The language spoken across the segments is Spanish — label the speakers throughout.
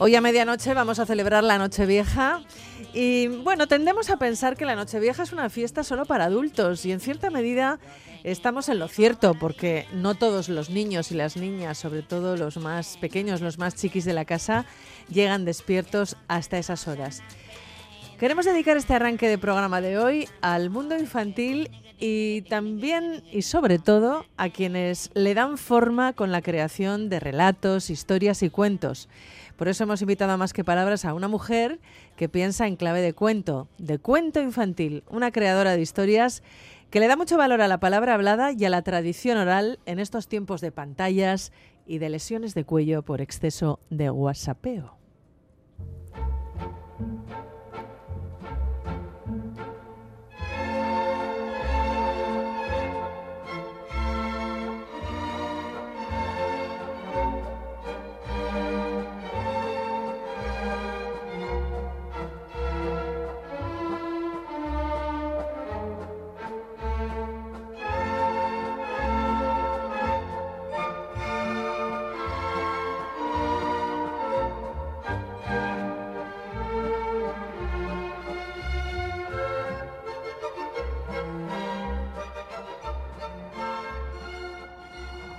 Speaker 1: Hoy a medianoche vamos a celebrar la Nochevieja y bueno, tendemos a pensar que la Nochevieja es una fiesta solo para adultos y en cierta medida estamos en lo cierto porque no todos los niños y las niñas, sobre todo los más pequeños, los más chiquis de la casa, llegan despiertos hasta esas horas. Queremos dedicar este arranque de programa de hoy al mundo infantil y también y sobre todo a quienes le dan forma con la creación de relatos, historias y cuentos. Por eso hemos invitado a más que palabras a una mujer que piensa en clave de cuento, de cuento infantil, una creadora de historias que le da mucho valor a la palabra hablada y a la tradición oral en estos tiempos de pantallas y de lesiones de cuello por exceso de whatsappeo.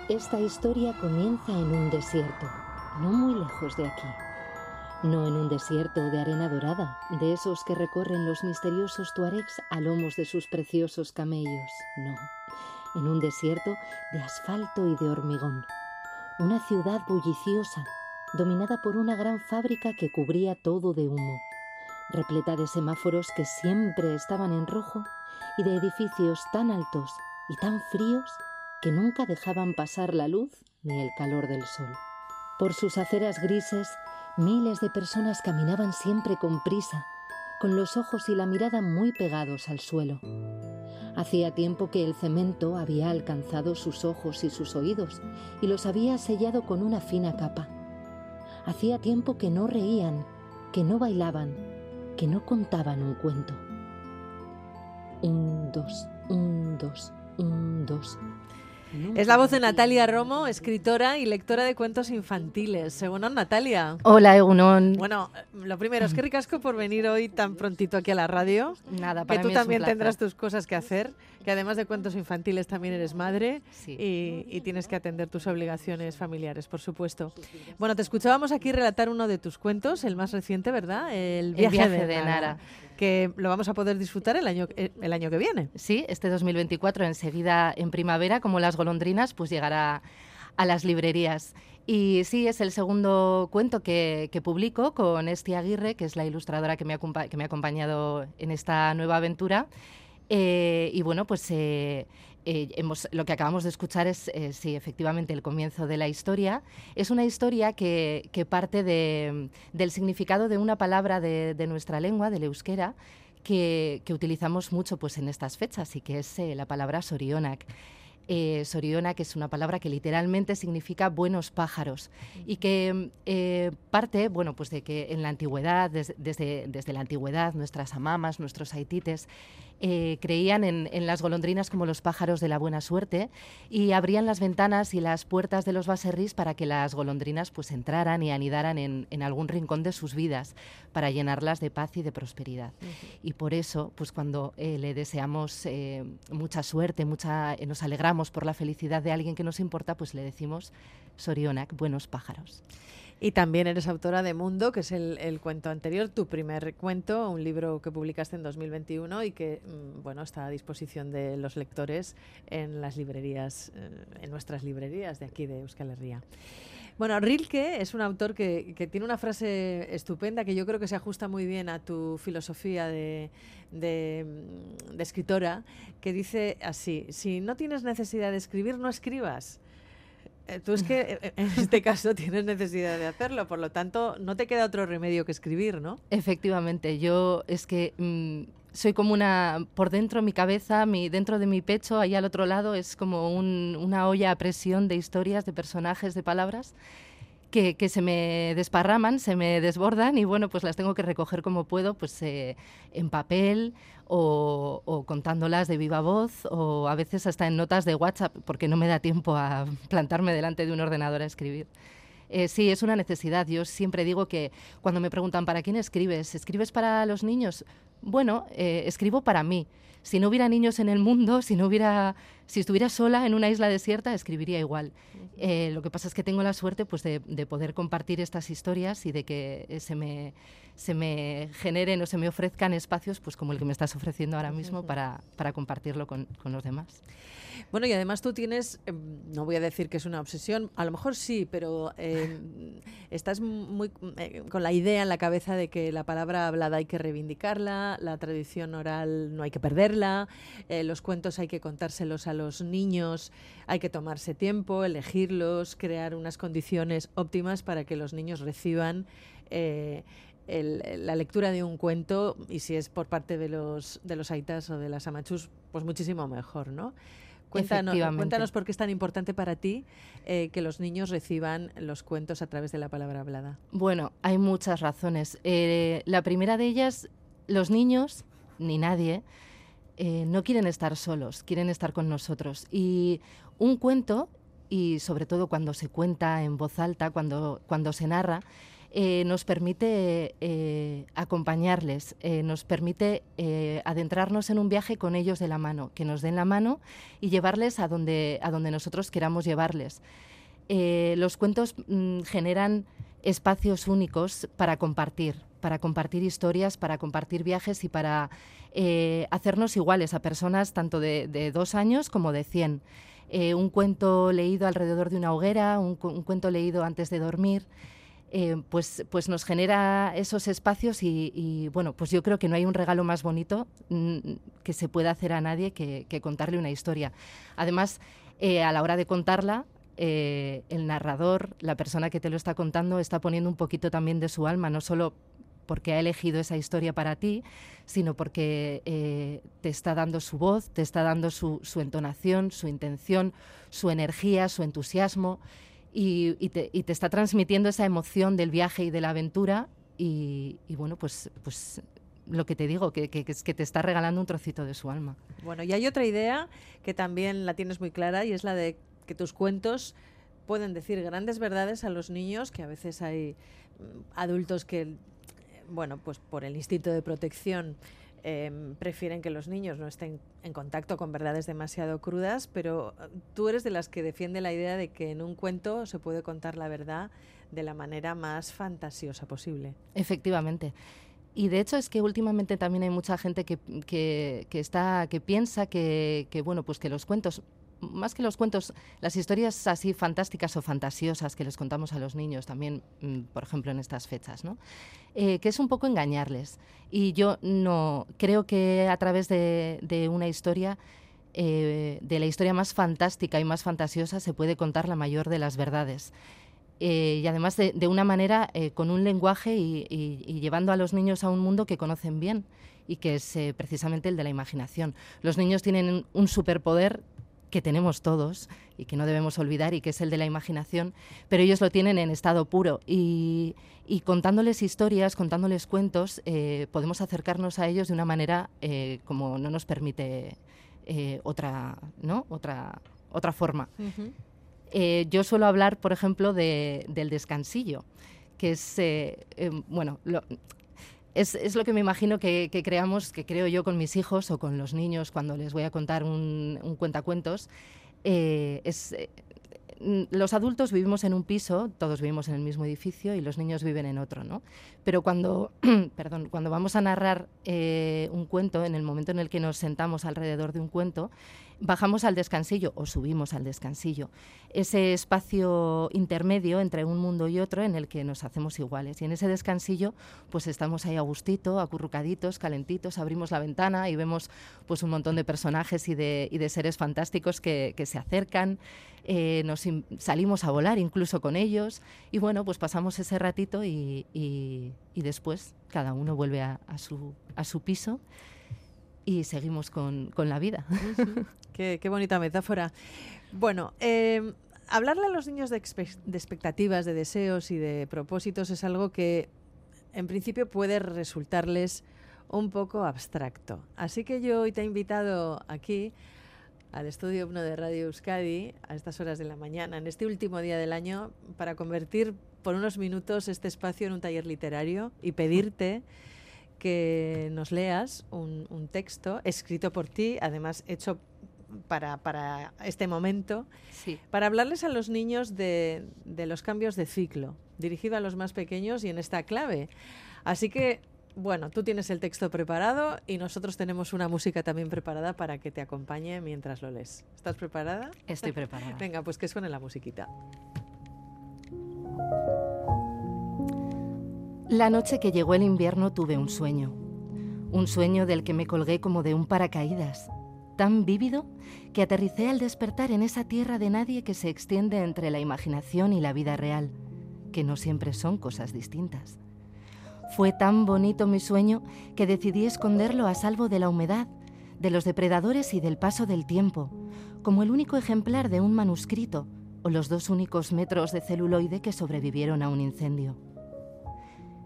Speaker 2: Esta historia comienza en un desierto, no muy lejos de aquí. No en un desierto de arena dorada, de esos que recorren los misteriosos tuaregs a lomos de sus preciosos camellos, no. En un desierto de asfalto y de hormigón. Una ciudad bulliciosa, dominada por una gran fábrica que cubría todo de humo, repleta de semáforos que siempre estaban en rojo y de edificios tan altos y tan fríos que nunca dejaban pasar la luz ni el calor del sol. Por sus aceras grises, miles de personas caminaban siempre con prisa, con los ojos y la mirada muy pegados al suelo. Hacía tiempo que el cemento había alcanzado sus ojos y sus oídos y los había sellado con una fina capa. Hacía tiempo que no reían, que no bailaban, que no contaban un cuento. Un, dos, un, dos, un, dos.
Speaker 1: Es la voz de Natalia Romo, escritora y lectora de cuentos infantiles. Egunon, Natalia.
Speaker 3: Hola, Egunon.
Speaker 1: Bueno, lo primero, es que ricasco por venir hoy tan prontito aquí a la radio.
Speaker 3: Nada, para
Speaker 1: Que tú
Speaker 3: mí es un
Speaker 1: también tendrás tus cosas que hacer, que además de cuentos infantiles también eres madre
Speaker 3: Sí.
Speaker 1: y, y tienes que atender tus obligaciones familiares, por supuesto. Bueno, te escuchábamos aquí relatar uno de tus cuentos, el más reciente, ¿verdad? El viaje,
Speaker 3: viaje de Nara.
Speaker 1: Que lo vamos a poder disfrutar el año, eh, el año que viene.
Speaker 3: Sí, este 2024, enseguida en primavera, como las golondrinas, pues llegará a las librerías. Y sí, es el segundo cuento que, publico con Esti Aguirre, que es la ilustradora que me, ha, que me ha acompañado en esta nueva aventura. Eh, y bueno, pues eh, eh, lo que acabamos de escuchar es, eh, sí, efectivamente, el comienzo de la historia. Es una historia que, parte de- del significado de una palabra de, nuestra lengua, del euskera, que, utilizamos mucho pues, en estas fechas y que es eh, la palabra sorionak. Eh, Soriona, que es una palabra que literalmente significa buenos pájaros y que parte, bueno, pues de que en la antigüedad, des- desde, desde la antigüedad, nuestras amamas, nuestros haitites, eh, creían en, en las golondrinas como los pájaros de la buena suerte y abrían las ventanas y las puertas de los baserris para que las golondrinas pues entraran y anidaran en, en algún rincón de sus vidas para llenarlas de paz y de prosperidad. Y por eso, pues cuando eh, le deseamos eh, mucha suerte, mucha, nos alegramos por la felicidad de alguien que nos importa, pues le decimos Sorionak, buenos pájaros.
Speaker 1: Y también eres autora de Mundo, que es el, cuento anterior, tu primer cuento, un libro que publicaste en 2021 y que mm, bueno está a disposición de los lectores en las librerías, eh, en nuestras librerías de aquí de Euskal Herria. Bueno, Rilke es un autor que, tiene una frase estupenda que yo creo que se ajusta muy bien a tu filosofía de, de, mm, de escritora, que dice así, si no tienes necesidad de escribir, no escribas. Eh, Tú es que eh, en este caso tienes necesidad de hacerlo, por lo tanto no te queda otro remedio que escribir, ¿no?
Speaker 3: Efectivamente, yo es que mm, soy como una, por dentro mi cabeza, mi, dentro de mi pecho, ahí al otro lado es como un- una olla a presión de historias, de personajes, de palabras. Que, se me desparraman, se me desbordan y bueno, pues las tengo que recoger como puedo, pues eh, en papel o, o contándolas de viva voz o a veces hasta en notas de WhatsApp, porque no me da tiempo a plantarme delante de un ordenador a escribir. Eh, sí, es una necesidad. Yo siempre digo que cuando me preguntan, ¿para quién escribes? ¿Escribes para los niños? Bueno, eh, escribo para mí. Si no hubiera niños en el mundo, si no hubiera, si estuviera sola en una isla desierta, escribiría igual. Eh, lo que pasa es que tengo la suerte pues, de, poder compartir estas historias y de que se me, se me generen o se me ofrezcan espacios pues, como el que me estás ofreciendo ahora mismo para, para compartirlo con, con los demás.
Speaker 1: Bueno, y además tú tienes, em, no voy a decir que es una obsesión, a lo mejor sí, pero em, estás muy eh, con la idea en la cabeza de que la palabra hablada hay que reivindicarla, la tradición oral no hay que perderla, eh, los cuentos hay que contárselos a los niños, hay que tomarse tiempo, elegirlos, crear unas condiciones óptimas para que los niños reciban eh, la lectura de un cuento y si es por parte de los de los aitas o de las amachus, pues muchísimo mejor, ¿no? Cuéntanos, cuéntanos por qué es tan importante para ti eh, que los niños reciban los cuentos a través de la palabra hablada.
Speaker 3: Bueno, hay muchas razones. Eh, la primera de ellas, los niños, ni nadie, eh, no quieren estar solos, quieren estar con nosotros. Y un cuento, y sobre todo cuando se cuenta en voz alta, cuando, cuando se narra, eh, nos permite eh, acompañarles, nos permite adentrarnos en un viaje con ellos de la mano, que nos den la mano y llevarles a donde, a donde nosotros queramos llevarles. los cuentos mm, generan espacios únicos para compartir, para compartir historias, para compartir viajes y para hacernos iguales a personas tanto de, dos años como de cien. un cuento leído alrededor de una hoguera, un cuento leído antes de dormir. Eh, pues, pues nos genera esos espacios y, bueno, pues yo creo que no hay un regalo más bonito mm, que se pueda hacer a nadie que, contarle una historia. Además, eh, a la hora de contarla, eh, el narrador, la persona que te lo está contando, está poniendo un poquito también de su alma, no solo porque ha elegido esa historia para ti, sino porque te está dando su voz, te está dando su, su entonación, su intención, su energía, su entusiasmo y, te, está transmitiendo esa emoción del viaje y de la aventura y, bueno, pues, pues lo que te digo, que, que, que, te está regalando un trocito de su alma.
Speaker 1: Bueno, y hay otra idea que también la tienes muy clara y es la de que tus cuentos pueden decir grandes verdades a los niños, que a veces hay mm, adultos que, bueno, pues por el instinto de protección Em, prefieren que los niños no estén en contacto con verdades demasiado crudas, pero eh, tú eres de las que defiende la idea de que en un cuento se puede contar la verdad de la manera más fantasiosa posible.
Speaker 3: Efectivamente. Y de hecho es que últimamente también hay mucha gente que, que, está, que piensa que, que, bueno, pues que los cuentos más que los cuentos, las historias así fantásticas o fantasiosas que les contamos a los niños también, mm, por ejemplo, en estas fechas, ¿no? Eh, que es un poco engañarles. Y yo no creo que a través de, una historia, eh, de la historia más fantástica y más fantasiosa, se puede contar la mayor de las verdades. Eh, y además de, una manera con un lenguaje y, y, llevando a los niños a un mundo que conocen bien y que es precisamente el de la imaginación. Los niños tienen un superpoder que tenemos todos y que no debemos olvidar y que es el de la imaginación, pero ellos lo tienen en estado puro y, contándoles historias, contándoles cuentos, eh, podemos acercarnos a ellos de una manera eh, como no nos permite eh, otra, ¿no? otra, otra forma. yo suelo hablar, por ejemplo, del descansillo, que es, bueno, lo, es, lo que me imagino que, creamos, que creo yo con mis hijos o con los niños cuando les voy a contar un, un cuentacuentos. Eh, eh, los adultos vivimos en un piso, todos vivimos en el mismo edificio y los niños viven en otro, ¿no? Pero cuando, perdón, cuando vamos a narrar eh, un cuento, en el momento en el que nos sentamos alrededor de un cuento, bajamos al descansillo o subimos al descansillo, ese espacio intermedio entre un mundo y otro en el que nos hacemos iguales. Y en ese descansillo, pues estamos ahí a gustito, acurrucaditos, calentitos, abrimos la ventana y vemos pues un montón de personajes y de, y de seres fantásticos que, que se acercan, eh, nos salimos a volar incluso con ellos y bueno, pues pasamos ese ratito y, y, después cada uno vuelve a, su, a su piso y seguimos con, con la vida.
Speaker 1: qué, qué, bonita metáfora. Bueno, eh, hablarle a los niños de, de, expectativas, de deseos y de propósitos es algo que en principio puede resultarles un poco abstracto. Así que yo hoy te he invitado aquí al estudio 1 de Radio Euskadi a estas horas de la mañana, en este último día del año, para convertir por unos minutos este espacio en un taller literario y pedirte que nos leas un, texto escrito por ti, además hecho para, para este momento, para hablarles a los niños de, de los cambios de ciclo, dirigido a los más pequeños y en esta clave. Así que bueno, tú tienes el texto preparado y nosotros tenemos una música también preparada para que te acompañe mientras lo lees. ¿Estás preparada?
Speaker 3: Estoy preparada.
Speaker 1: Venga, pues que suene la musiquita.
Speaker 3: La noche que llegó el invierno tuve un sueño. Un sueño del que me colgué como de un paracaídas, tan vívido que aterricé al despertar en esa tierra de nadie que se extiende entre la imaginación y la vida real, que no siempre son cosas distintas. Fue tan bonito mi sueño que decidí esconderlo a salvo de la humedad, de los depredadores y del paso del tiempo, como el único ejemplar de un manuscrito o los dos únicos metros de celuloide que sobrevivieron a un incendio.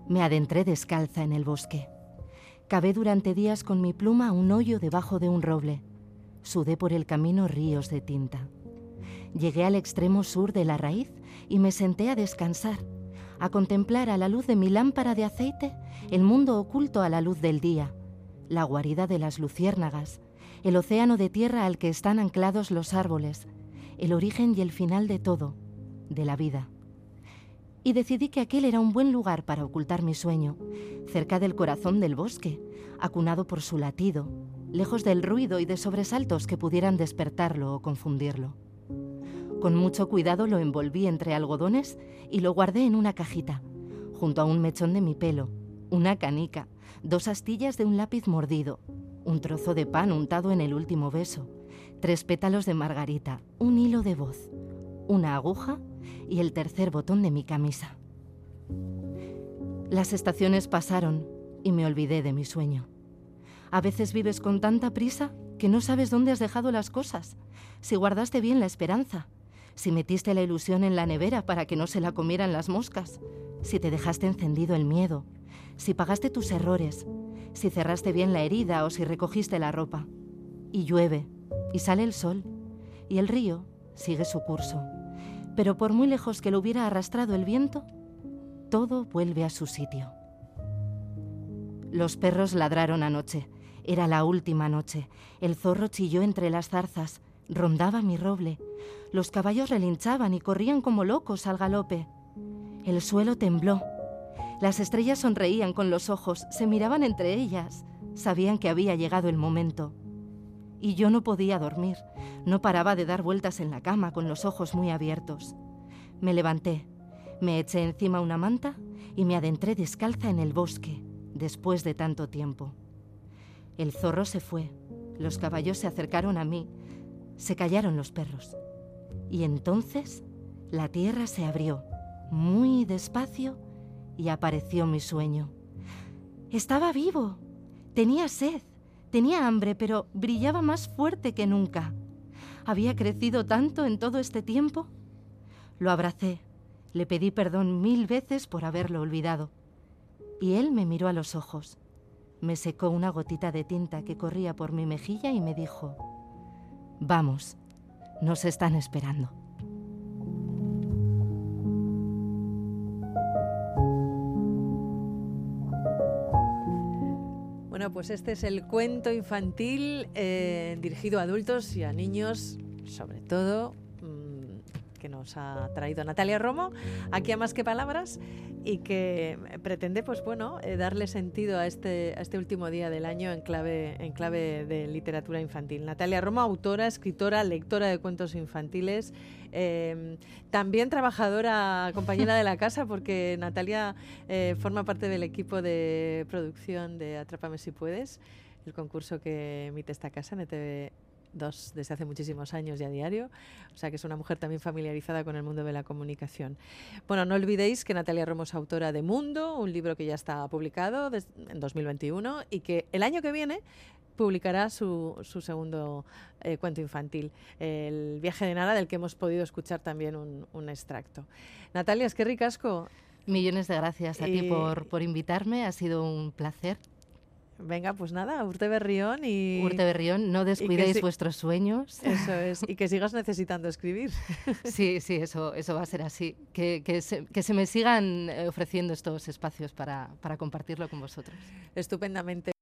Speaker 3: Me adentré descalza en el bosque. Cavé durante días con mi pluma un hoyo debajo de un roble. Sudé por el camino ríos de tinta. Llegué al extremo sur de la raíz y me senté a descansar a contemplar a la luz de mi lámpara de aceite el mundo oculto a la luz del día, la guarida de las luciérnagas, el océano de tierra al que están anclados los árboles, el origen y el final de todo, de la vida. Y decidí que aquel era un buen lugar para ocultar mi sueño, cerca del corazón del bosque, acunado por su latido, lejos del ruido y de sobresaltos que pudieran despertarlo o confundirlo. Con mucho cuidado lo envolví entre algodones y lo guardé en una cajita, junto a un mechón de mi pelo, una canica, dos astillas de un lápiz mordido, un trozo de pan untado en el último beso, tres pétalos de margarita, un hilo de voz, una aguja y el tercer botón de mi camisa. Las estaciones pasaron y me olvidé de mi sueño. A veces vives con tanta prisa que no sabes dónde has dejado las cosas, si guardaste bien la esperanza, si metiste la ilusión en la nevera para que no se la comieran las moscas, si te dejaste encendido el miedo, si pagaste tus errores, si cerraste bien la herida o si recogiste la ropa. Y llueve, y sale el sol, y el río sigue su curso. Pero por muy lejos que lo hubiera arrastrado el viento, todo vuelve a su sitio. Los perros ladraron anoche. Era la última noche. El zorro chilló entre las zarzas. Rondaba mi roble. Los caballos relinchaban y corrían como locos al galope. El suelo tembló. Las estrellas sonreían con los ojos, se miraban entre ellas. Sabían que había llegado el momento. Y yo no podía dormir. No paraba de dar vueltas en la cama con los ojos muy abiertos. Me levanté, me eché encima una manta y me adentré descalza en el bosque, después de tanto tiempo. El zorro se fue, los caballos se acercaron a mí, se callaron los perros. Y entonces la tierra se abrió, muy despacio, y apareció mi sueño. Estaba vivo, tenía sed, tenía hambre, pero brillaba más fuerte que nunca. Había crecido tanto en todo este tiempo. Lo abracé, le pedí perdón mil veces por haberlo olvidado. Y él me miró a los ojos, me secó una gotita de tinta que corría por mi mejilla y me dijo, Vamos, nos están esperando.
Speaker 1: Pues este es el cuento infantil eh, dirigido a adultos y a niños, sobre todo, que nos ha traído Natalia Romo, aquí a más que palabras, y que pretende, pues bueno, eh, darle sentido a este, este último día del año en clave, en clave de literatura infantil. Natalia Roma, autora, escritora, lectora de cuentos infantiles, em, también trabajadora, compañera de la casa, porque Natalia eh, forma parte del equipo de producción de Atrápame si puedes, el concurso que emite esta casa en ETV dos desde hace muchísimos años y a diario, o sea que es una mujer también familiarizada con el mundo de la comunicación. Bueno, no olvidéis que Natalia Romo es autora de Mundo, un libro que ya está publicado en 2021 y que el año que viene publicará su, su segundo eh, cuento infantil, El viaje de Nara, del que hemos podido escuchar también un, un extracto. Natalia, es que ricasco.
Speaker 3: Millones de gracias a ti por, por invitarme, ha sido un placer
Speaker 1: Venga, pues nada, Urte Berrión y...
Speaker 3: Urte Berrión, no descuidéis vuestros sueños.
Speaker 1: Eso es, y que sigas necesitando escribir.
Speaker 3: Sí, sí, eso, eso va a ser así. Que, que, se, que se me sigan eh, ofreciendo estos espacios para, para compartirlo con vosotros.
Speaker 1: Estupendamente.